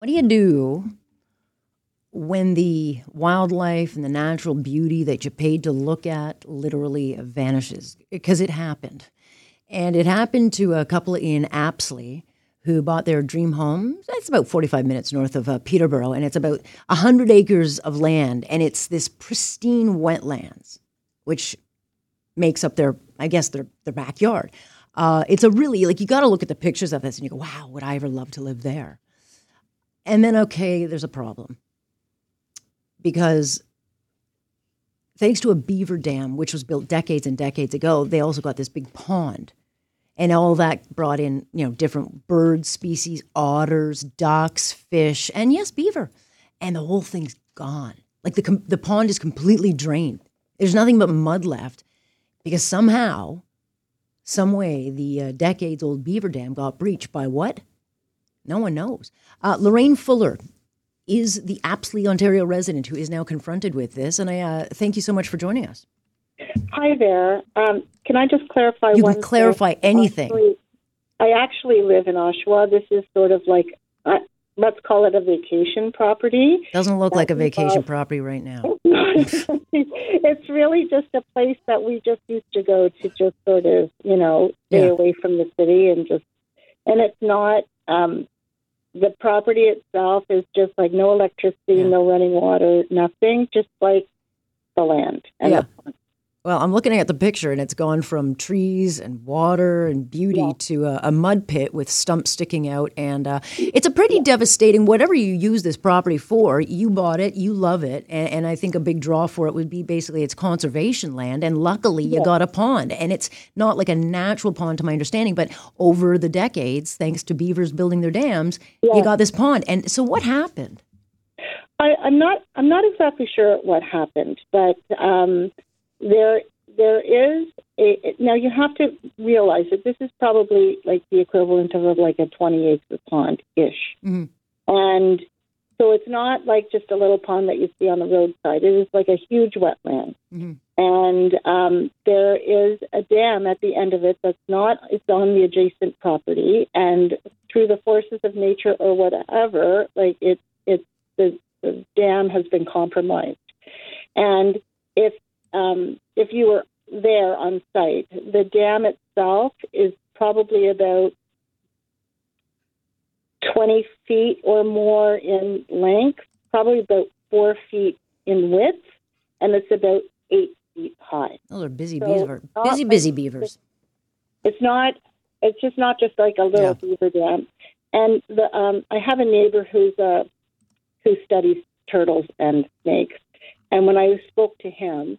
What do you do when the wildlife and the natural beauty that you paid to look at literally vanishes? Because it happened. And it happened to a couple in Apsley who bought their dream home. It's about 45 minutes north of uh, Peterborough, and it's about 100 acres of land, and it's this pristine wetlands, which makes up their, I guess, their, their backyard. Uh, it's a really, like, you got to look at the pictures of this and you go, wow, would I ever love to live there? And then, okay, there's a problem. Because thanks to a beaver dam, which was built decades and decades ago, they also got this big pond. And all that brought in you know different bird species otters ducks fish and yes beaver. And the whole thing's gone. Like the, the pond is completely drained. There's nothing but mud left because somehow some way the uh, decades old beaver dam got breached by what no one knows uh, lorraine fuller is the apsley ontario resident who is now confronted with this and i uh, thank you so much for joining us Hi there. Um, can I just clarify? You can clarify thing? anything. Actually, I actually live in Oshawa. This is sort of like uh, let's call it a vacation property. Doesn't look like a vacation property right now. it's really just a place that we just used to go to, just sort of you know stay yeah. away from the city and just. And it's not. Um, the property itself is just like no electricity, yeah. no running water, nothing. Just like the land and yeah. the well, I'm looking at the picture, and it's gone from trees and water and beauty yeah. to a, a, mud pit with stumps sticking out, and uh, it's a pretty yeah. devastating. Whatever you use this property for, you bought it, you love it, and, and, I think a big draw for it would be basically it's conservation land, and luckily you got a pond, and it's not like a natural pond to my understanding, but over the decades, thanks to beavers building their dams, you got this pond. And so, what happened? I, am not. I'm not exactly sure what happened, but. Um, there there is a now you have to realize that this is probably like the equivalent of like a 20 acre pond ish mm-hmm. and so it's not like just a little pond that you see on the roadside. It is like a huge wetland. Mm-hmm. and um, there is a dam at the end of it that's not it's on the adjacent property. And through the forces of nature or whatever like it it the, the dam has been compromised. And um, if you were there on site, the dam itself is probably about 20 feet or more in length, probably about four feet in width, and it's about eight feet high. Those are busy so beavers. Busy, busy beavers. It's not. It's just not just like a little yeah. beaver dam. And the um, I have a neighbor who's a who studies turtles and snakes, and when I spoke to him,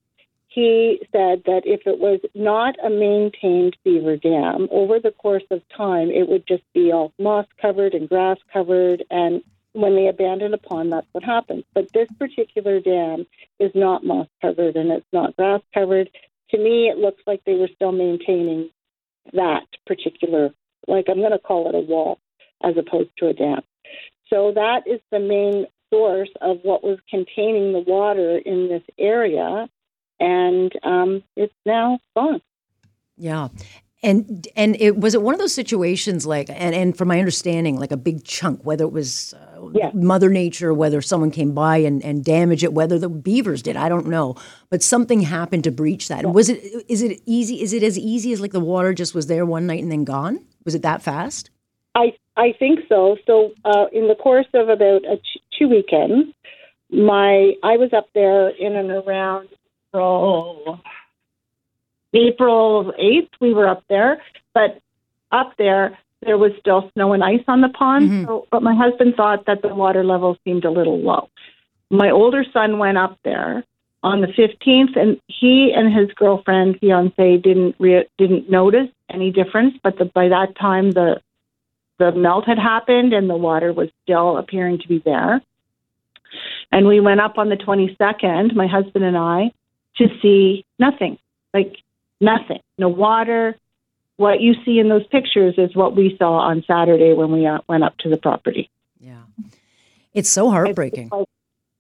he said that if it was not a maintained beaver dam, over the course of time, it would just be all moss covered and grass covered. And when they abandon a pond, that's what happens. But this particular dam is not moss covered and it's not grass covered. To me, it looks like they were still maintaining that particular, like I'm going to call it a wall as opposed to a dam. So that is the main source of what was containing the water in this area and um, it's now gone. Yeah. And and it was it one of those situations like and, and from my understanding like a big chunk whether it was uh, yeah. mother nature whether someone came by and, and damaged it whether the beavers did I don't know but something happened to breach that yeah. was it is it easy is it as easy as like the water just was there one night and then gone was it that fast I I think so so uh, in the course of about a ch- two weekends my I was up there in and around April April 8th, we were up there, but up there, there was still snow and ice on the pond. Mm-hmm. So, but my husband thought that the water level seemed a little low. My older son went up there on the 15th, and he and his girlfriend, fiance, didn't re- didn't notice any difference. But the, by that time, the the melt had happened, and the water was still appearing to be there. And we went up on the 22nd, my husband and I, to see nothing, like nothing, no water. What you see in those pictures is what we saw on Saturday when we uh, went up to the property. Yeah, it's so heartbreaking. It's like,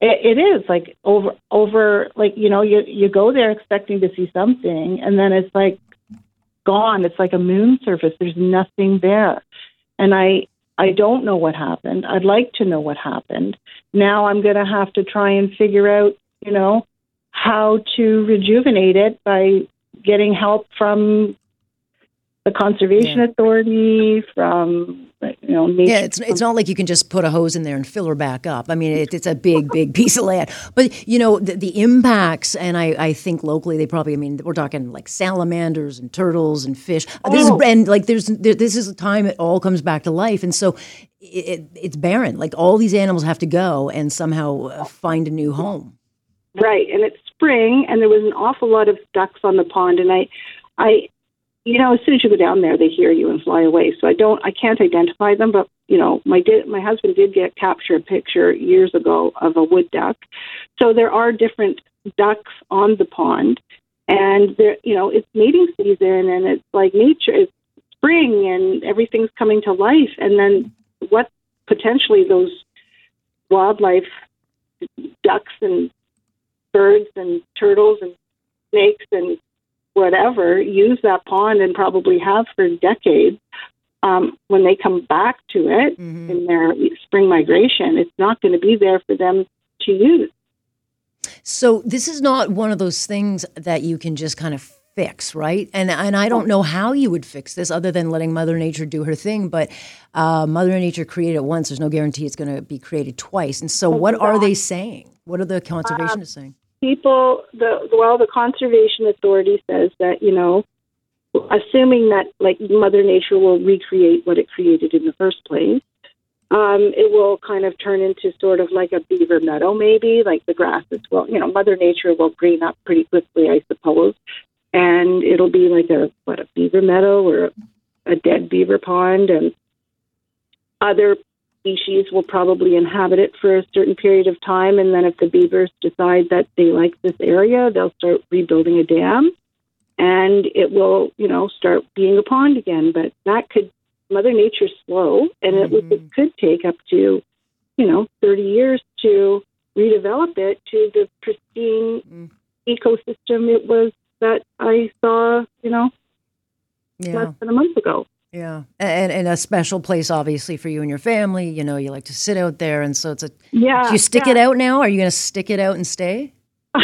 it, it is like over over like you know you you go there expecting to see something and then it's like gone. It's like a moon surface. There's nothing there, and I I don't know what happened. I'd like to know what happened. Now I'm going to have to try and figure out, you know, how to rejuvenate it by getting help from the conservation Yeah. authority, from you know, nature. Yeah, it's it's not like you can just put a hose in there and fill her back up. I mean, it, it's a big, big piece of land. But you know, the, the impacts, and I, I think locally they probably. I mean, we're talking like salamanders and turtles and fish. This is Oh. and like there's there, this is a time it all comes back to life, and so it, it, it's barren. Like all these animals have to go and somehow uh, find a new home. Right, and it's spring, and there was an awful lot of ducks on the pond, and I, I, you know, as soon as you go down there, they hear you and fly away. So I don't, I can't identify them, but you know, my did, my husband did get capture a picture years ago of a wood duck. So there are different ducks on the pond, and there, you know, it's mating season, and it's like nature, it's spring, and everything's coming to life, and then what potentially those wildlife ducks and birds and turtles and snakes and whatever use that pond and probably have for decades. Um, when they come back to it in their spring migration, it's not going to be there for them to use. So this is not one of those things that you can just kind of fix, right? And and I don't know how you would fix this other than letting Mother Nature do her thing. But uh, Mother Nature created it once. There's no guarantee it's going to be created twice. And so, what are they saying? What are the conservationists saying? People the well the conservation authority says that you know assuming that like mother nature will recreate what it created in the first place um, it will kind of turn into sort of like a beaver meadow maybe like the grasses will you know mother nature will green up pretty quickly i suppose. And it'll be like a what a beaver meadow or a dead beaver pond and other species will probably inhabit it for a certain period of time, and then if the beavers decide that they like this area, they'll start rebuilding a dam, and it will, you know, start being a pond again. But that could, Mother Nature's slow, and it, would, it mm-hmm. could take up to, you know, 30 years to redevelop it to the pristine mm. ecosystem it was that I saw, you know, Yeah, less than a month ago. Yeah, and and a special place obviously for you and your family. You know, you like to sit out there, and so it's a. Yeah. Do you stick yeah. it out now? Are you going to stick it out and stay?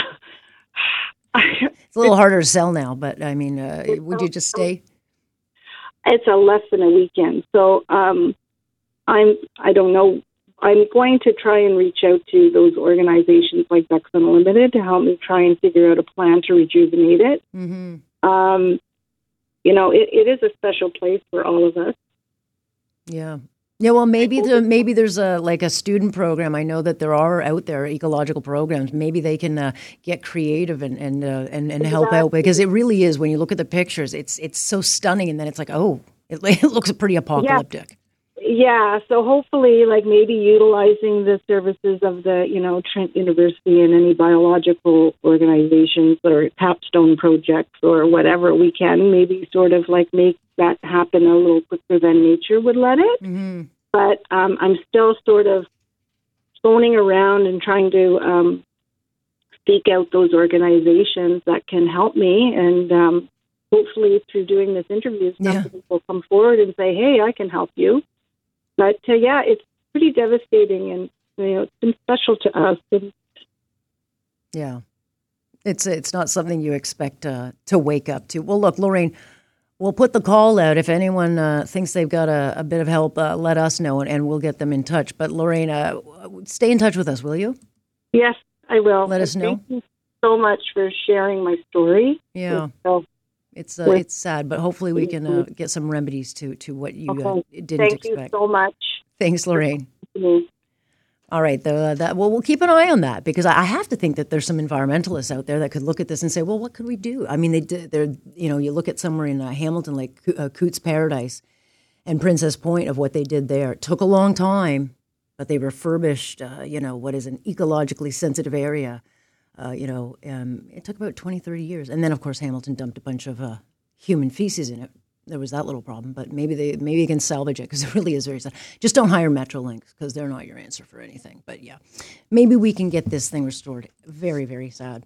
It's a little harder to sell now, but I mean, uh, would you just stay? it's a less than a weekend. So um, I'm I don't know. I'm going to try and reach out to those organizations like Ducks Unlimited to help me try and figure out a plan to rejuvenate it. Mm-hmm. Um, you know, it, it is a special place for all of us. Yeah. Yeah, well, maybe the maybe there's a like a student program. I know that there are out there ecological programs. Maybe they can uh, get creative and and uh, and, and help out because it really is. When you look at the pictures, it's it's so stunning, and then it's like, oh, it, it looks pretty apocalyptic. Yeah, so hopefully, like maybe utilizing the services of the, you know, Trent University and any biological organizations or capstone projects or whatever we can, maybe sort of like make that happen a little quicker than nature would let it. hmm But um, I'm still sort of phoning around and trying to um, seek out those organizations that can help me. And um, hopefully, through doing this interview, Yeah. somebody will come forward and say, "Hey, I can help you." But uh, yeah, it's pretty devastating, and you know, it's been special to us. And Yeah, it's it's not something you expect uh, to wake up to. Well, look, Lorraine, we'll put the call out if anyone uh, thinks they've got a, a bit of help. Uh, let us know, and, and we'll get them in touch. But Lorraine, uh, stay in touch with us, will you? yes, I will. Let us know. Thank you so much for sharing my story. Yeah. So, It's uh, it's sad, but hopefully we can uh, get some remedies to to what you uh, didn't thank expect. you so much. Thanks, Lorraine. Mm. All right, though, uh, that well, we'll keep an eye on that because I I have to think that there's some environmentalists out there that could look at this and say, well, what could we do? I mean, they. They're you know, you look at somewhere in uh, Hamilton, like uh, Cootes Paradise and Princess Point, of what they did there. It took a long time, but they refurbished. Uh, you know, what is an ecologically sensitive area. Uh, you know, um, it took about 20, 30 years, and then of course Hamilton dumped a bunch of uh, human feces in it. There was that little problem, but maybe they maybe you can salvage it because it really is very sad. Just don't hire Metrolinx because they're not your answer for anything. But yeah, maybe we can get this thing restored. Very very sad.